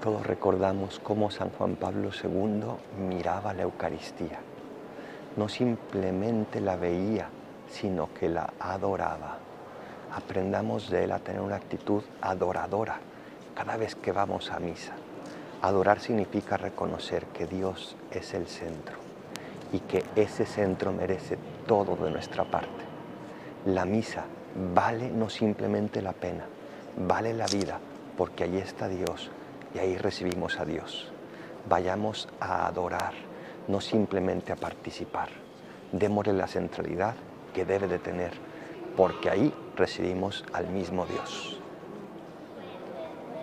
Todos recordamos cómo San Juan Pablo II miraba la Eucaristía. No simplemente la veía, sino que la adoraba. Aprendamos de él a tener una actitud adoradora cada vez que vamos a misa. Adorar significa reconocer que Dios es el centro y que ese centro merece todo de nuestra parte. La misa vale no simplemente la pena, vale la vida, porque ahí está Dios y ahí recibimos a Dios. Vayamos a adorar, no simplemente a participar. Démosle la centralidad que debe de tener, porque ahí recibimos al mismo Dios.